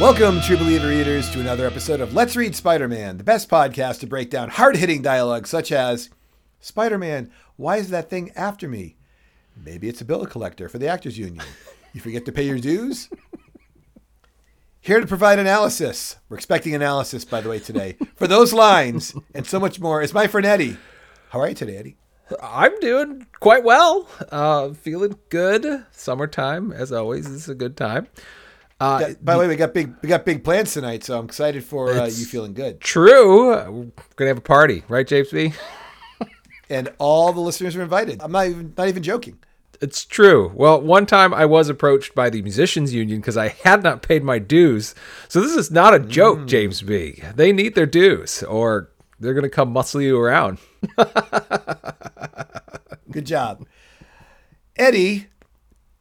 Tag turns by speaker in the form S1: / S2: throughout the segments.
S1: Welcome, True Believer readers, to another episode of Let's Read Spider Man, the best podcast to break down hard hitting dialogue such as Spider Man, why is that thing after me? Maybe it's a bill collector for the Actors Union. You forget to pay your dues? Here to provide analysis. We're expecting analysis, by the way, today. For those lines and so much more is my friend Eddie. How are you today, Eddie?
S2: I'm doing quite well. Uh, feeling good. Summertime, as always, is a good time. Uh,
S1: by the way, we got big we got big plans tonight, so I'm excited for uh, you feeling good.
S2: true. We're gonna have a party, right, James B?
S1: And all the listeners are invited. I'm not even not even joking.
S2: It's true. Well, one time I was approached by the musicians union because I had not paid my dues. So this is not a joke, James B. They need their dues, or they're gonna come muscle you around.
S1: Good job. Eddie,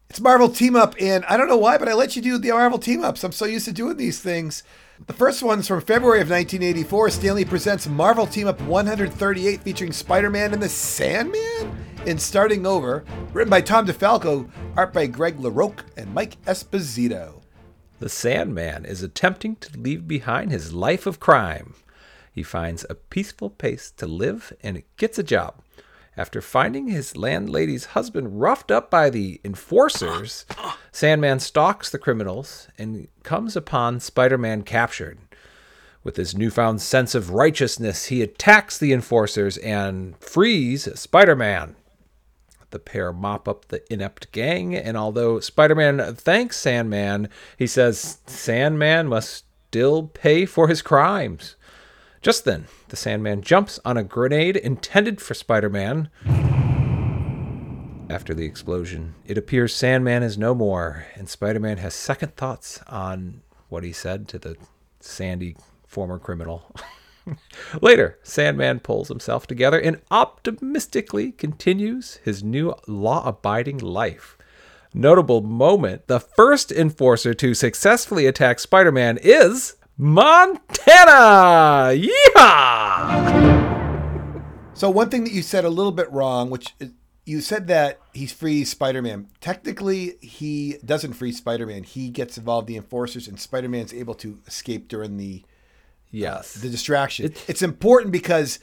S1: it's Marvel Team Up, and I don't know why, but I let you do the Marvel Team Ups. I'm so used to doing these things. The first one's from February of 1984. Stan Lee presents Marvel Team Up 138 featuring Spider Man and the Sandman in Starting Over, written by Tom DeFalco, art by Greg LaRocque and Mike Esposito.
S2: The Sandman is attempting to leave behind his life of crime. He finds a peaceful place to live and gets a job. After finding his landlady's husband roughed up by the enforcers, Sandman stalks the criminals and comes upon Spider Man captured. With his newfound sense of righteousness, he attacks the enforcers and frees Spider Man. The pair mop up the inept gang, and although Spider Man thanks Sandman, he says Sandman must still pay for his crimes. Just then, the Sandman jumps on a grenade intended for Spider Man. After the explosion, it appears Sandman is no more, and Spider Man has second thoughts on what he said to the sandy former criminal. Later, Sandman pulls himself together and optimistically continues his new law abiding life. Notable moment the first enforcer to successfully attack Spider Man is Montana! Yeehaw!
S1: So one thing that you said a little bit wrong, which is, you said that he frees Spider-Man. Technically, he doesn't free Spider-Man. He gets involved the enforcers, and Spider-Man's able to escape during the uh,
S2: Yes.
S1: the distraction. it's important because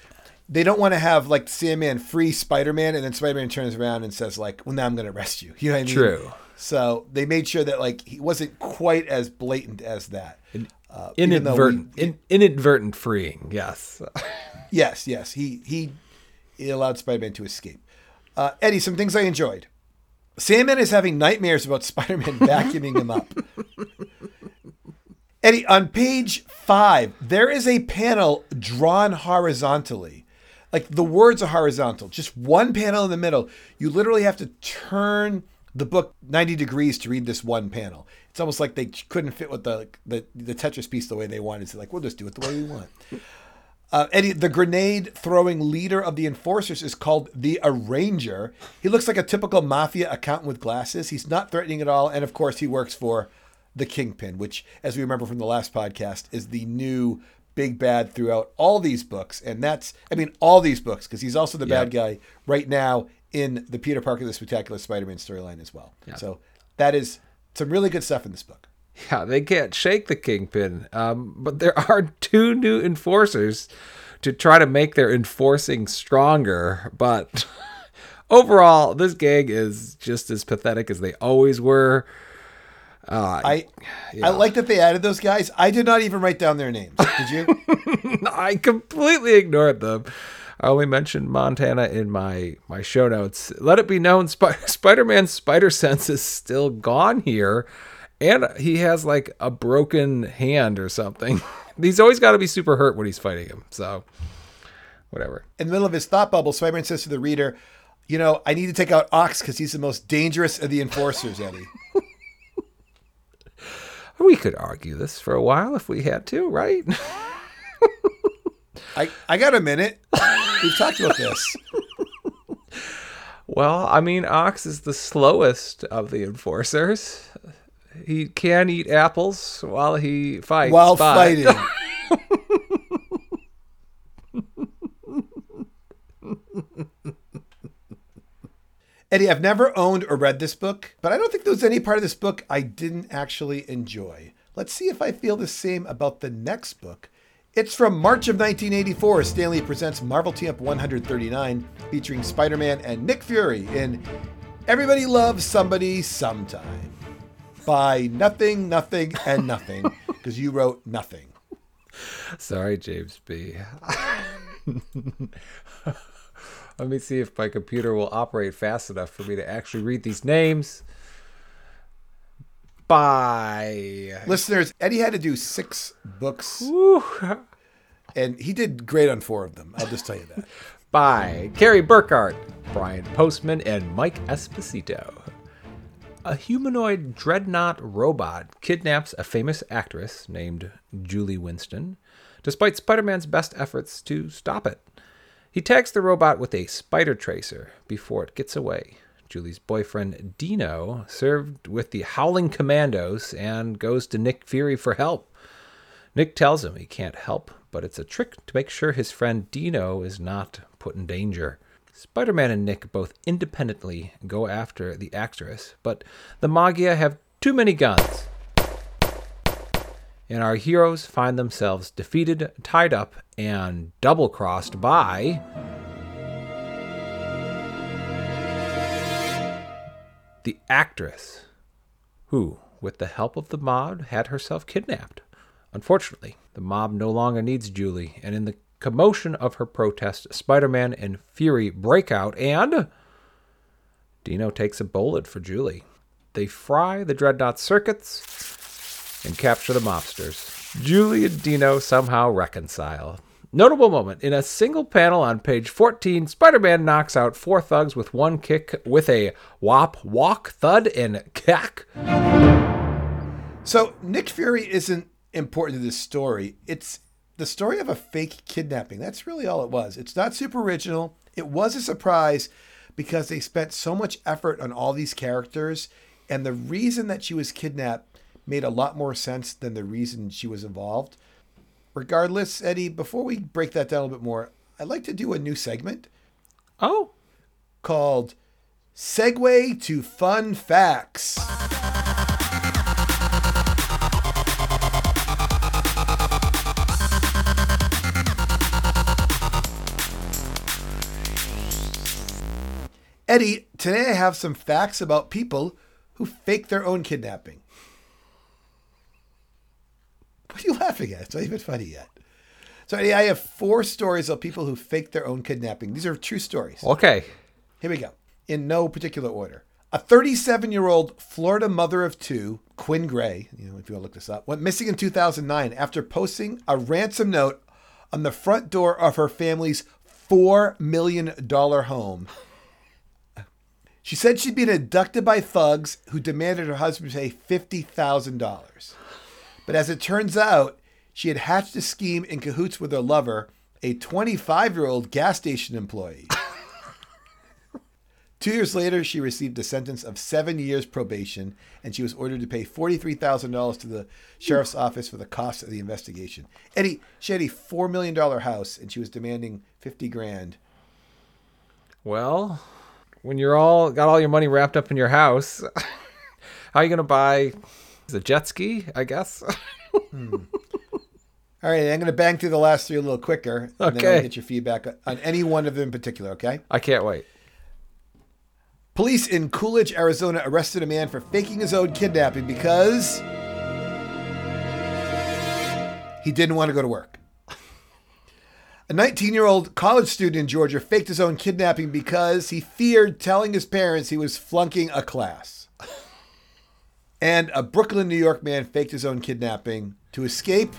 S1: they don't want to have like Sandman free Spider-Man, and then Spider-Man turns around and says like, "Well, now I'm going to arrest you." You know what I mean?
S2: True.
S1: So they made sure that like he wasn't quite as blatant as that. Uh, even we-
S2: Inadvertent, in, inadvertent freeing, yes.
S1: Yes, yes. He he, he allowed Spider-Man to escape. Uh, Eddie, some things I enjoyed. Sandman is having nightmares about Spider-Man vacuuming him up. Eddie, on page five, there is a panel drawn horizontally. Like the words are horizontal, just one panel in the middle. You literally have to turn the book 90 degrees to read this one panel. It's almost like they couldn't fit with the the, the Tetris piece the way they wanted. So like, we'll just do it the way we want. Uh, Eddie, the grenade throwing leader of the enforcers is called the Arranger. He looks like a typical mafia accountant with glasses. He's not threatening at all. And of course, he works for the Kingpin, which, as we remember from the last podcast, is the new big bad throughout all these books. And that's, I mean, all these books, because he's also the bad guy right now in the Peter Parker, the Spectacular Spider Man storyline as well. So that is some really good stuff in this book.
S2: Yeah, they can't shake the kingpin. Um, but there are two new enforcers to try to make their enforcing stronger. But overall, this gang is just as pathetic as they always were. Uh,
S1: I I like that they added those guys. I did not even write down their names. Did you?
S2: I completely ignored them. I only mentioned Montana in my my show notes. Let it be known, Sp- Spider-Man's spider sense is still gone here, and he has like a broken hand or something. he's always got to be super hurt when he's fighting him. So, whatever.
S1: in the middle of his thought bubble, Spider-Man says to the reader, "You know, I need to take out Ox because he's the most dangerous of the enforcers, Eddie."
S2: We could argue this for a while if we had to, right?
S1: I I got a minute. We've talked about this.
S2: well, I mean, Ox is the slowest of the enforcers. He can eat apples while he fights.
S1: While
S2: but-
S1: fighting, Eddie, I've never owned or read this book, but I don't think there was any part of this book I didn't actually enjoy. Let's see if I feel the same about the next book. It's from March of 1984. Stan Lee presents Marvel Team Up 139, featuring Spider Man and Nick Fury in Everybody Loves Somebody Sometime by Nothing, Nothing, and Nothing, because you wrote nothing.
S2: Sorry, James B. Let me see if my computer will operate fast enough for me to actually read these names. Bye.
S1: Listeners, Eddie had to do six books,
S2: Woo.
S1: and he did great on four of them. I'll just tell you that.
S2: By Carrie Burkhart, Brian Postman, and Mike Esposito. A humanoid dreadnought robot kidnaps a famous actress named Julie Winston, despite Spider Man's best efforts to stop it. He tags the robot with a spider tracer before it gets away. Julie's boyfriend Dino served with the Howling Commandos and goes to Nick Fury for help. Nick tells him he can't help, but it's a trick to make sure his friend Dino is not put in danger. Spider Man and Nick both independently go after the actress, but the Maggia have too many guns. And our heroes find themselves defeated, tied up, and double crossed by. The actress, who, with the help of the mob, had herself kidnapped. Unfortunately, the mob no longer needs Julie, and in the commotion of her protest, Spider Man and Fury break out, and Dino takes a bullet for Julie. They fry the Dreadnought circuits and capture the mobsters. Julie and Dino somehow reconcile. Notable moment in a single panel on page 14, Spider Man knocks out four thugs with one kick with a whop, walk, thud, and cack.
S1: So Nick Fury isn't important to this story. It's the story of a fake kidnapping. That's really all it was. It's not super original. It was a surprise because they spent so much effort on all these characters, and the reason that she was kidnapped made a lot more sense than the reason she was involved. Regardless, Eddie, before we break that down a little bit more, I'd like to do a new segment
S2: Oh,
S1: called Segue to Fun Facts. Eddie, today I have some facts about people who fake their own kidnapping. What are you laughing at? It's not even funny yet. So, I have four stories of people who fake their own kidnapping. These are true stories.
S2: okay.
S1: Here we go. In no particular order. A 37 year old Florida mother of two, Quinn Gray, you know, if you want to look this up, went missing in 2009 after posting a ransom note on the front door of her family's $4 million home. She said she'd been abducted by thugs who demanded her husband pay $50,000. But as it turns out, she had hatched a scheme in cahoots with her lover, a 25 year old gas station employee. Two years later, she received a sentence of seven years probation, and she was ordered to pay $43,000 to the sheriff's office for the cost of the investigation. Eddie, she had a $4 million house, and she was demanding 50 grand.
S2: Well, when you're all got all your money wrapped up in your house, how are you gonna buy a jet ski? I guess. Hmm.
S1: All right, I'm going to bang through the last three a little quicker, and then
S2: Okay.
S1: I'll get your feedback on any one of them in particular, okay?
S2: I can't wait.
S1: Police in Coolidge, Arizona arrested a man for faking his own kidnapping because he didn't want to go to work. A 19 year old college student in Georgia faked his own kidnapping because he feared telling his parents he was flunking a class. And a Brooklyn, New York man faked his own kidnapping to escape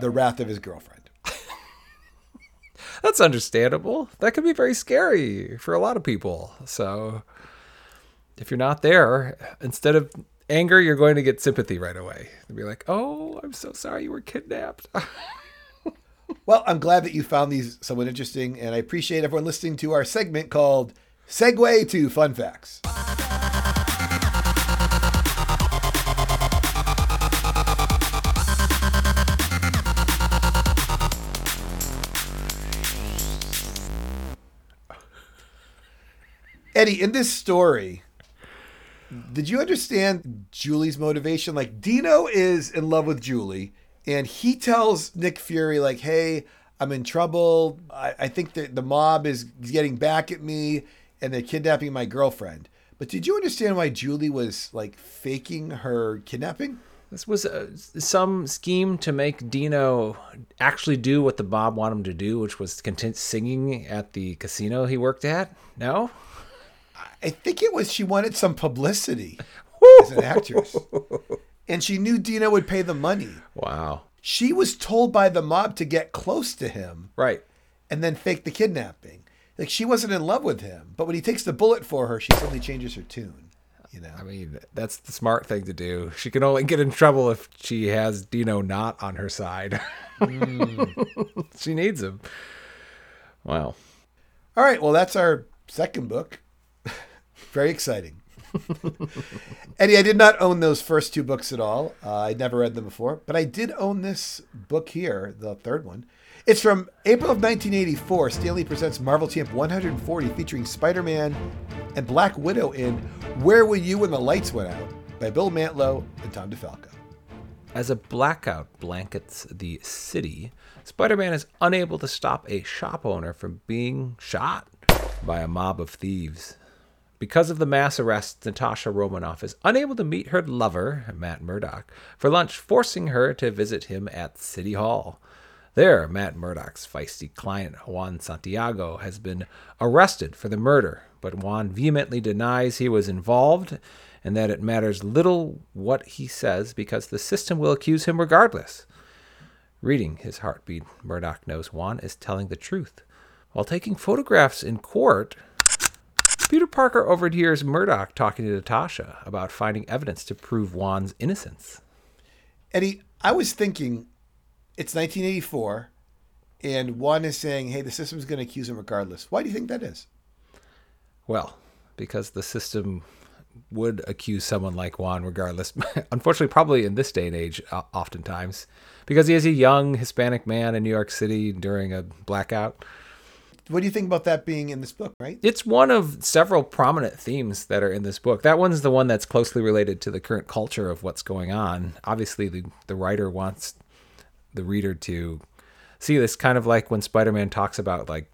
S1: the wrath of his girlfriend.
S2: That's understandable. That could be very scary for a lot of people. So if you're not there, instead of anger, you're going to get sympathy right away. They'll be like, "Oh, I'm so sorry you were kidnapped."
S1: Well, I'm glad that you found these somewhat interesting, and I appreciate everyone listening to our segment called Segue to Fun Facts. Eddie, in this story, Did you understand Julie's motivation? Like Dino is in love with Julie, and he tells Nick Fury, like, "Hey, I'm in trouble. I, I think that the mob is getting back at me, and they're kidnapping my girlfriend." But did you understand why Julie was like faking her kidnapping?
S2: This was uh, some scheme to make Dino actually do what the mob wanted him to do, which was continue singing at the casino he worked at. No,
S1: I think it was she wanted some publicity as an actress. And she knew Dino would pay the money.
S2: wow,
S1: She was told by the mob to get close to him
S2: right.
S1: and then fake the kidnapping. Like she wasn't in love with him, but when he takes the bullet for her, she suddenly changes her tune. You know,
S2: I mean, that's the smart thing to do. She can only get in trouble if she has Dino not on her side. she needs him. Wow.
S1: all right. Well, that's our second book. Very exciting. Eddie, I did not own those first two books at all. Uh, I'd never read them before, but I did own this book here, the third one. It's from April of 1984. Stan Lee presents Marvel Champ 140 featuring Spider Man and Black Widow in Where Were You When the Lights Went Out by Bill Mantlo and Tom DeFalco.
S2: As a blackout blankets the city, Spider Man is unable to stop a shop owner from being shot by a mob of thieves. Because of the mass arrests, Natasha Romanoff is unable to meet her lover, Matt Murdock, for lunch, forcing her to visit him at City Hall. There, Matt Murdock's feisty client, Juan Santiago, has been arrested for the murder, but Juan vehemently denies he was involved and that it matters little what he says because the system will accuse him regardless. Reading his heartbeat, Murdock knows Juan is telling the truth. While taking photographs in court, Peter Parker overhears Murdock talking to Natasha about finding evidence to prove Juan's innocence.
S1: Eddie, I was thinking it's 1984, and Juan is saying, hey, the system's going to accuse him regardless. Why do you think that is?
S2: Well, because the system would accuse someone like Juan regardless. Unfortunately, probably in this day and age, oftentimes, because he is a young Hispanic man in New York City during a blackout.
S1: What do you think about that being in this book, right?
S2: It's one of several prominent themes that are in this book. That one's the one that's closely related to the current culture of what's going on. Obviously, the, the writer wants the reader to see this kind of like when Spider-Man talks about like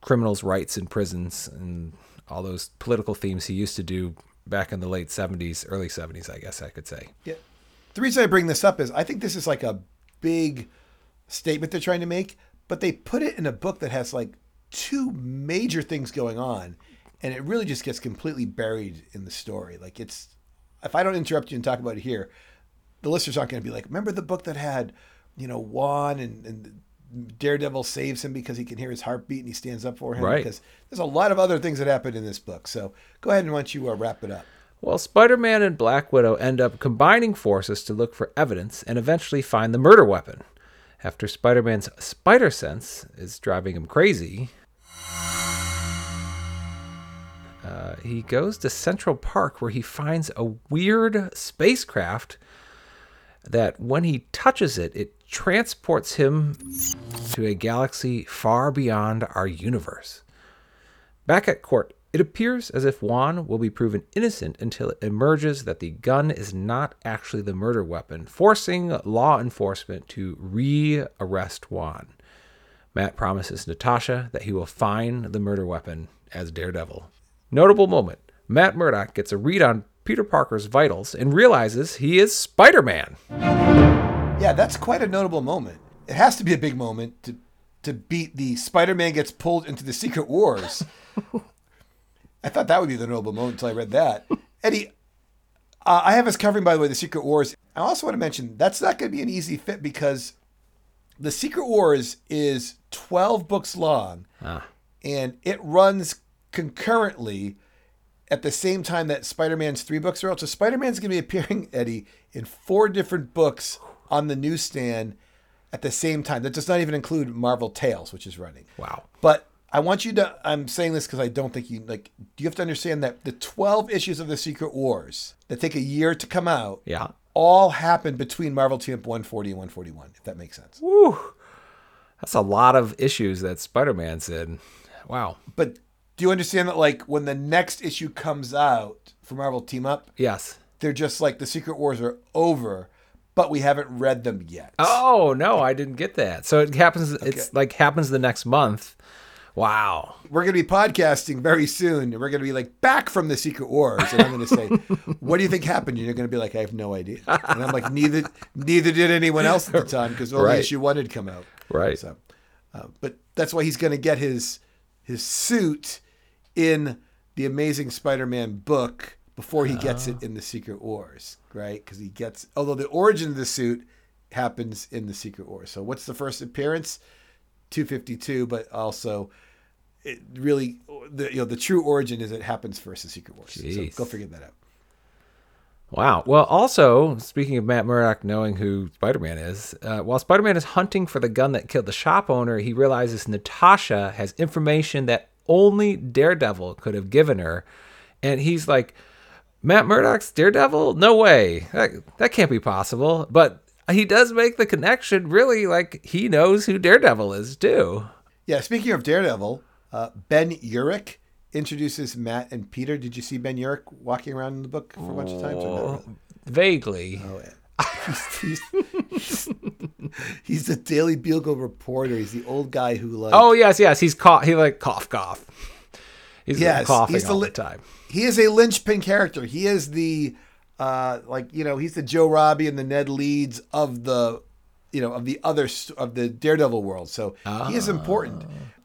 S2: criminals' rights in prisons and all those political themes he used to do back in the late 70s, early 70s, I guess I could say.
S1: Yeah. The reason I bring this up is I think this is like a big statement they're trying to make, but they put it in a book that has like two major things going on, and it really just gets completely buried in the story. Like it's, if I don't interrupt you and talk about it here, the listeners aren't going to be like, remember the book that had, you know, Juan and, and Daredevil saves him because he can hear his heartbeat and he stands up for him.
S2: Right.
S1: Because there's a lot of other things that happen in this book. So go ahead and why don't you uh, wrap it up.
S2: Well, Spider Man and Black Widow end up combining forces to look for evidence and eventually find the murder weapon. After Spider Man's spider sense is driving him crazy, uh, he goes to Central Park where he finds a weird spacecraft that when he touches it, it transports him to a galaxy far beyond our universe. Back at court, it appears as if Juan will be proven innocent until it emerges that the gun is not actually the murder weapon, forcing law enforcement to re arrest Juan. Matt promises Natasha that he will find the murder weapon as Daredevil. Notable moment Matt Murdock gets a read on Peter Parker's vitals and realizes he is Spider Man.
S1: Yeah, that's quite a notable moment. It has to be a big moment to to beat the Spider-Man gets pulled into the Secret Wars. I thought that would be the notable moment until I read that. Eddie, uh, I have us covering by the way the Secret Wars. I also want to mention that's not going to be an easy fit because the Secret Wars is 12 books long
S2: Ah,
S1: and it runs concurrently at the same time that Spider-Man's three books are out. So Spider-Man's going to be appearing, Eddie, in four different books on the newsstand at the same time. That does not even include Marvel Tales, which is running.
S2: wow.
S1: But I want you to. I'm saying this because I don't think you like. You have to understand that the 12 issues of the Secret Wars that take a year to come out
S2: Yeah.
S1: all happened between Marvel Champ 140 and 141. If that makes sense.
S2: Woo. That's a lot of issues that Spider Man's in. Wow.
S1: But Do you understand that? Like when the next issue comes out for Marvel Team Up,
S2: Yes.
S1: they're just like the Secret Wars are over, but we haven't read them yet.
S2: Oh no, I didn't get that. So it happens. It's like happens the next month. Wow.
S1: We're going to be podcasting very soon, and we're going to be like back from the Secret Wars, and I'm going to say, "What do you think happened?" And you're going to be like, "I have no idea," and I'm like, "Neither, neither did anyone else at the time because only
S2: Right.
S1: issue one had come out."
S2: Right.
S1: So, uh, but that's why he's going to get his his suit in the Amazing Spider-Man book before he gets it in the Secret Wars, right? Because he gets, although the origin of the suit happens in the Secret Wars. So, what's the first appearance? 252, but also it really the you know the true origin is it happens first in Secret Wars.
S2: Jeez.
S1: So go figure that out.
S2: Wow. Well, also speaking of Matt Murdock knowing who Spider-Man is, uh, while Spider-Man is hunting for the gun that killed the shop owner, he realizes Natasha has information that only Daredevil could have given her, and he's like, "Matt Murdock's Daredevil? No way. That that can't be possible." But he does make the connection. Really, like he knows who Daredevil is too.
S1: Yeah, speaking of Daredevil, uh, Ben Urich introduces Matt and Peter. Did you see Ben Urich walking around in the book for a bunch of times? Really?
S2: Vaguely.
S1: Oh, yeah. he's, he's, he's, he's the Daily Bugle reporter. He's the old guy who like
S2: Oh yes, yes. He's cough. He like cough, cough. He's
S1: Yes,
S2: coughing
S1: he's the
S2: all the time.
S1: he is a linchpin character. He is the uh like you know he's the Joe Robbie and the Ned Leeds of the you know of the other of the Daredevil world. So he is important.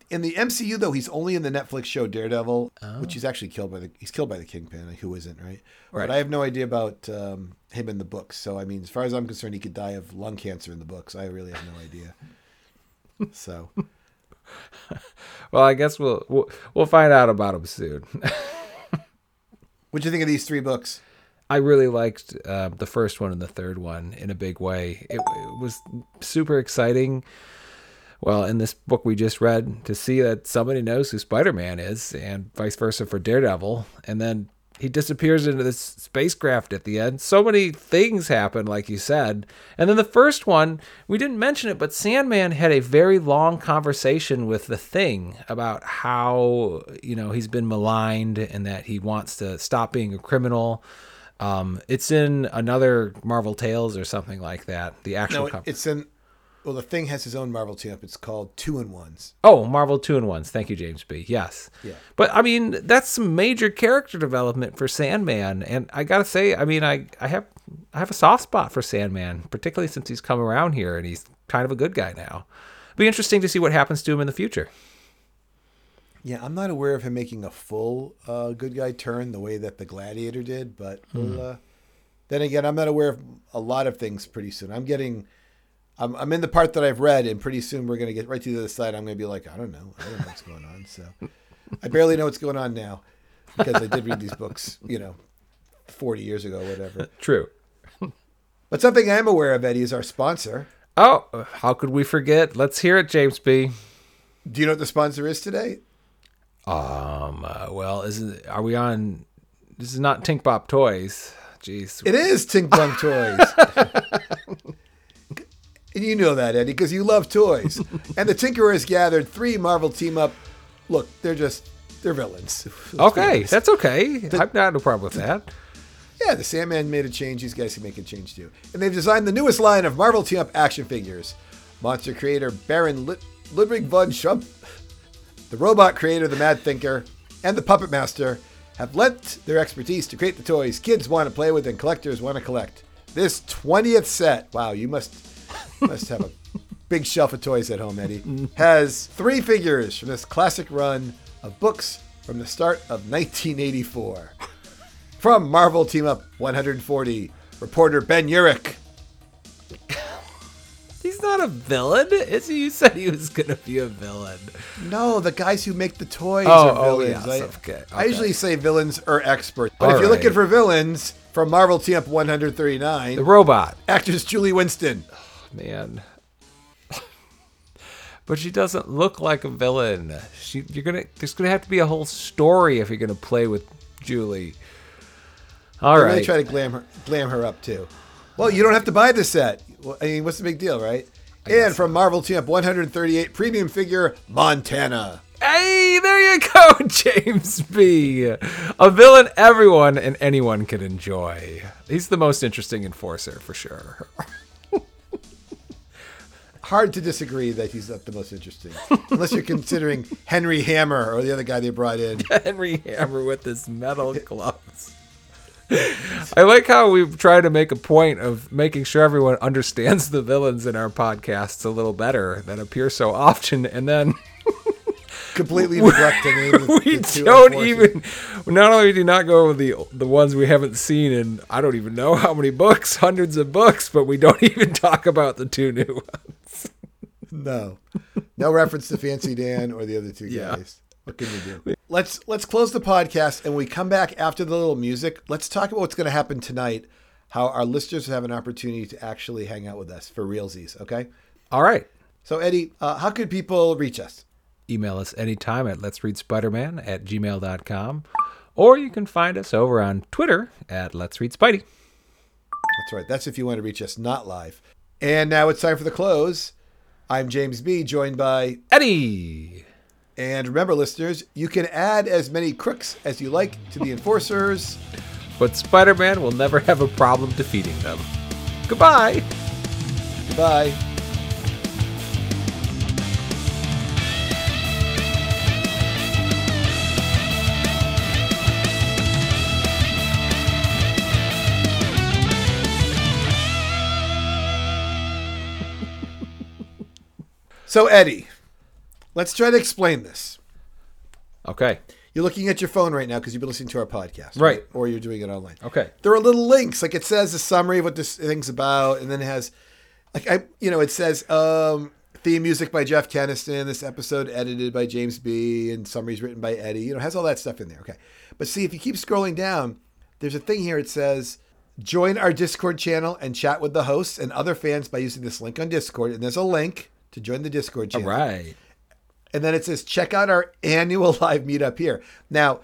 S1: In the MCU though, he's only in the Netflix show Daredevil, which he's actually killed by the he's killed by the Kingpin. Who isn't right?
S2: Right.
S1: But I have no idea about um, him in the books. So I mean, as far as I'm concerned, he could die of lung cancer in the books. I really have no idea. So
S2: Well, I guess we'll we'll, we'll find out about them soon.
S1: what do you think of these three books?
S2: I really liked uh, the first one and the third one in a big way. It, it was super exciting. Well, in this book we just read, to see that somebody knows who Spider Man is, and vice versa for Daredevil, and then he disappears into this spacecraft at the end. So many things happen, like you said. And then the first one, we didn't mention it, but Sandman had a very long conversation with the Thing about how you know he's been maligned and that he wants to stop being a criminal. Um, it's in another Marvel Tales or something like that. The actual
S1: No, it, it's in. Well, the thing has his own Marvel team up. It's called Two in Ones.
S2: Oh, Marvel two and ones. Thank you, James B. Yes.
S1: Yeah.
S2: But I mean, that's some major character development for Sandman, and I gotta say, I mean, I I have I have a soft spot for Sandman, particularly since he's come around here and he's kind of a good guy now. It'll be interesting to see what happens to him in the future.
S1: Yeah, I'm not aware of him making a full uh, good guy turn the way that the Gladiator did, but we'll, uh, then again, I'm not aware of a lot of things pretty soon. I'm getting, I'm, I'm in the part that I've read, and pretty soon we're going to get right to the other side. I'm going to be like, I don't know. I don't know what's going on. So I barely know what's going on now because I did read these books, you know, 40 years ago, whatever.
S2: True.
S1: But something I'm aware of, Eddie, is our sponsor.
S2: Oh, how could we forget? Let's hear it, James B.
S1: Do you know what the sponsor is today?
S2: Um. Uh, well, isn't are we on? This is not Tinkbump Toys. Jeez.
S1: It is Tinkbump Toys. and you know that, Eddie, because you love toys. and the Tinkerers gathered three Marvel team up. Look, they're just, they're villains.
S2: Okay, that's okay. I've got no problem with that.
S1: Yeah, the Sandman made a change. These guys can make a change too. And they've designed the newest line of Marvel team up action figures. Monster creator Baron Lud- Ludwig von Shtupf, the robot creator, the Mad Thinker, and the Puppet Master have lent their expertise to create the toys kids want to play with and collectors want to collect. This 20th set, wow, you must must have a big shelf of toys at home, Eddie, has three figures from this classic run of books from the start of 1984. From Marvel Team Up 140, reporter Ben Urich.
S2: He's not a villain. Is he? You said he was gonna be a villain.
S1: No, the guys who make the toys
S2: Oh,
S1: are
S2: oh,
S1: villains.
S2: yes,
S1: I,
S2: okay,
S1: I usually say villains are experts. But
S2: All
S1: if you're looking for villains from Marvel Team Up 139,
S2: The robot,
S1: actress Julie Winston.
S2: Man. But she doesn't look like a villain. She, you're gonna. There's gonna have to be a whole story if you're gonna play with Julie. All
S1: They're
S2: right.
S1: gonna try to glam her, glam her up too. Well, you don't have to buy the set. I mean, what's the big deal, right? And from Marvel Team Up 138, premium figure Montana.
S2: Hey, there you go, James B. A villain everyone and anyone can enjoy. He's the most interesting enforcer for sure.
S1: Hard to disagree that he's not the most interesting, unless you're considering Henry Hammer or the other guy they brought in.
S2: Henry Hammer with his metal gloves. I like how we've tried to make a point of making sure everyone understands the villains in our podcasts a little better that appear so often, and then
S1: Completely neglect name
S2: we
S1: the
S2: don't even. Not only do not go with the the ones we haven't seen in I don't even know how many books, hundreds of books, but we don't even talk about the two new ones.
S1: No, no reference to Fancy Dan or the other two
S2: Yeah.
S1: guys. What can you do? Let's let's close the podcast and we come back after the little music. Let's talk about what's going to happen tonight. How our listeners have an opportunity to actually hang out with us for realsies. Okay.
S2: All right.
S1: So Eddie, uh, how could people reach us?
S2: Email us anytime at let's read Spider-Man at gmail.com. Or you can find us over on Twitter at Let's Read Spidey.
S1: That's right. That's if you want to reach us, not live. And now it's time for the close. I'm James B, joined by
S2: Eddie.
S1: and remember, listeners, you can add as many crooks as you like to the enforcers.
S2: But Spider-Man will never have a problem defeating them. Goodbye.
S1: Goodbye. So, Eddie, let's try to explain this.
S2: Okay.
S1: You're looking at your phone right now because you've been listening to our podcast,
S2: Right.
S1: Or you're doing it online.
S2: Okay.
S1: There are little links, like it says a summary of what this thing's about, and then it has, like I, you know, it says um, theme music by Jeff Kenniston. This episode edited by James B. and summaries written by Eddie. You know, it has all that stuff in there. Okay, but see, if you keep scrolling down, there's a thing here. It says. Join our Discord channel and chat with the hosts and other fans by using this link on Discord. And there's a link to join the Discord channel.
S2: right.
S1: And then it says, check out our annual live meetup here. Now,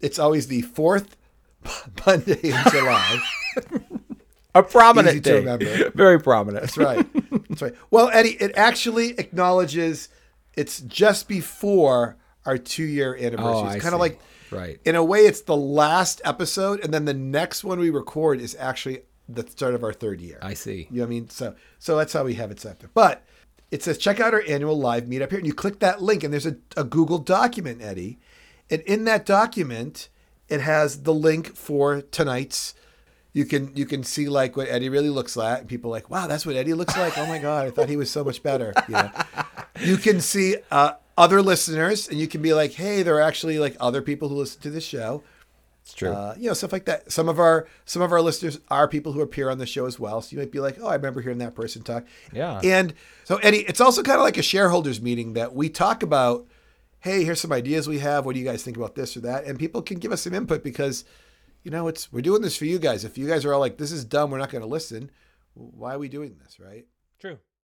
S1: it's always the fourth Monday in July.
S2: A prominent
S1: Easy to
S2: day.
S1: remember.
S2: Very prominent.
S1: That's right. That's right. Well, Eddie, it actually acknowledges it's just before our two year anniversary.
S2: Oh,
S1: it's kind of like,
S2: Right.
S1: in a way, it's the last episode, and then the next one we record is actually the start of our third year.
S2: I see.
S1: You know what I mean? So so that's how we have it set up. But it says check out our annual live meetup here, and you click that link, and there's a, a Google document, Eddie. And in that document, it has the link for tonight's. You can you can see like what Eddie really looks like, and people are like, wow, that's what Eddie looks like. Oh my god, I thought he was so much better. You, know? you can see uh, other listeners, and you can be like, hey, there are actually like other people who listen to this show
S2: It's true.
S1: uh, you know stuff like that. Some of our some of our listeners are people who appear on the show as well. So you might be like oh i remember hearing that person talk.
S2: Yeah.
S1: and so eddie it's also kind of like a shareholders meeting that we talk about hey here's some ideas we have. What do you guys think about this or that? And people can give us some input because you know it's we're doing this for you guys. If you guys are all like this is dumb. We're not going to listen. Why are we doing this? Right.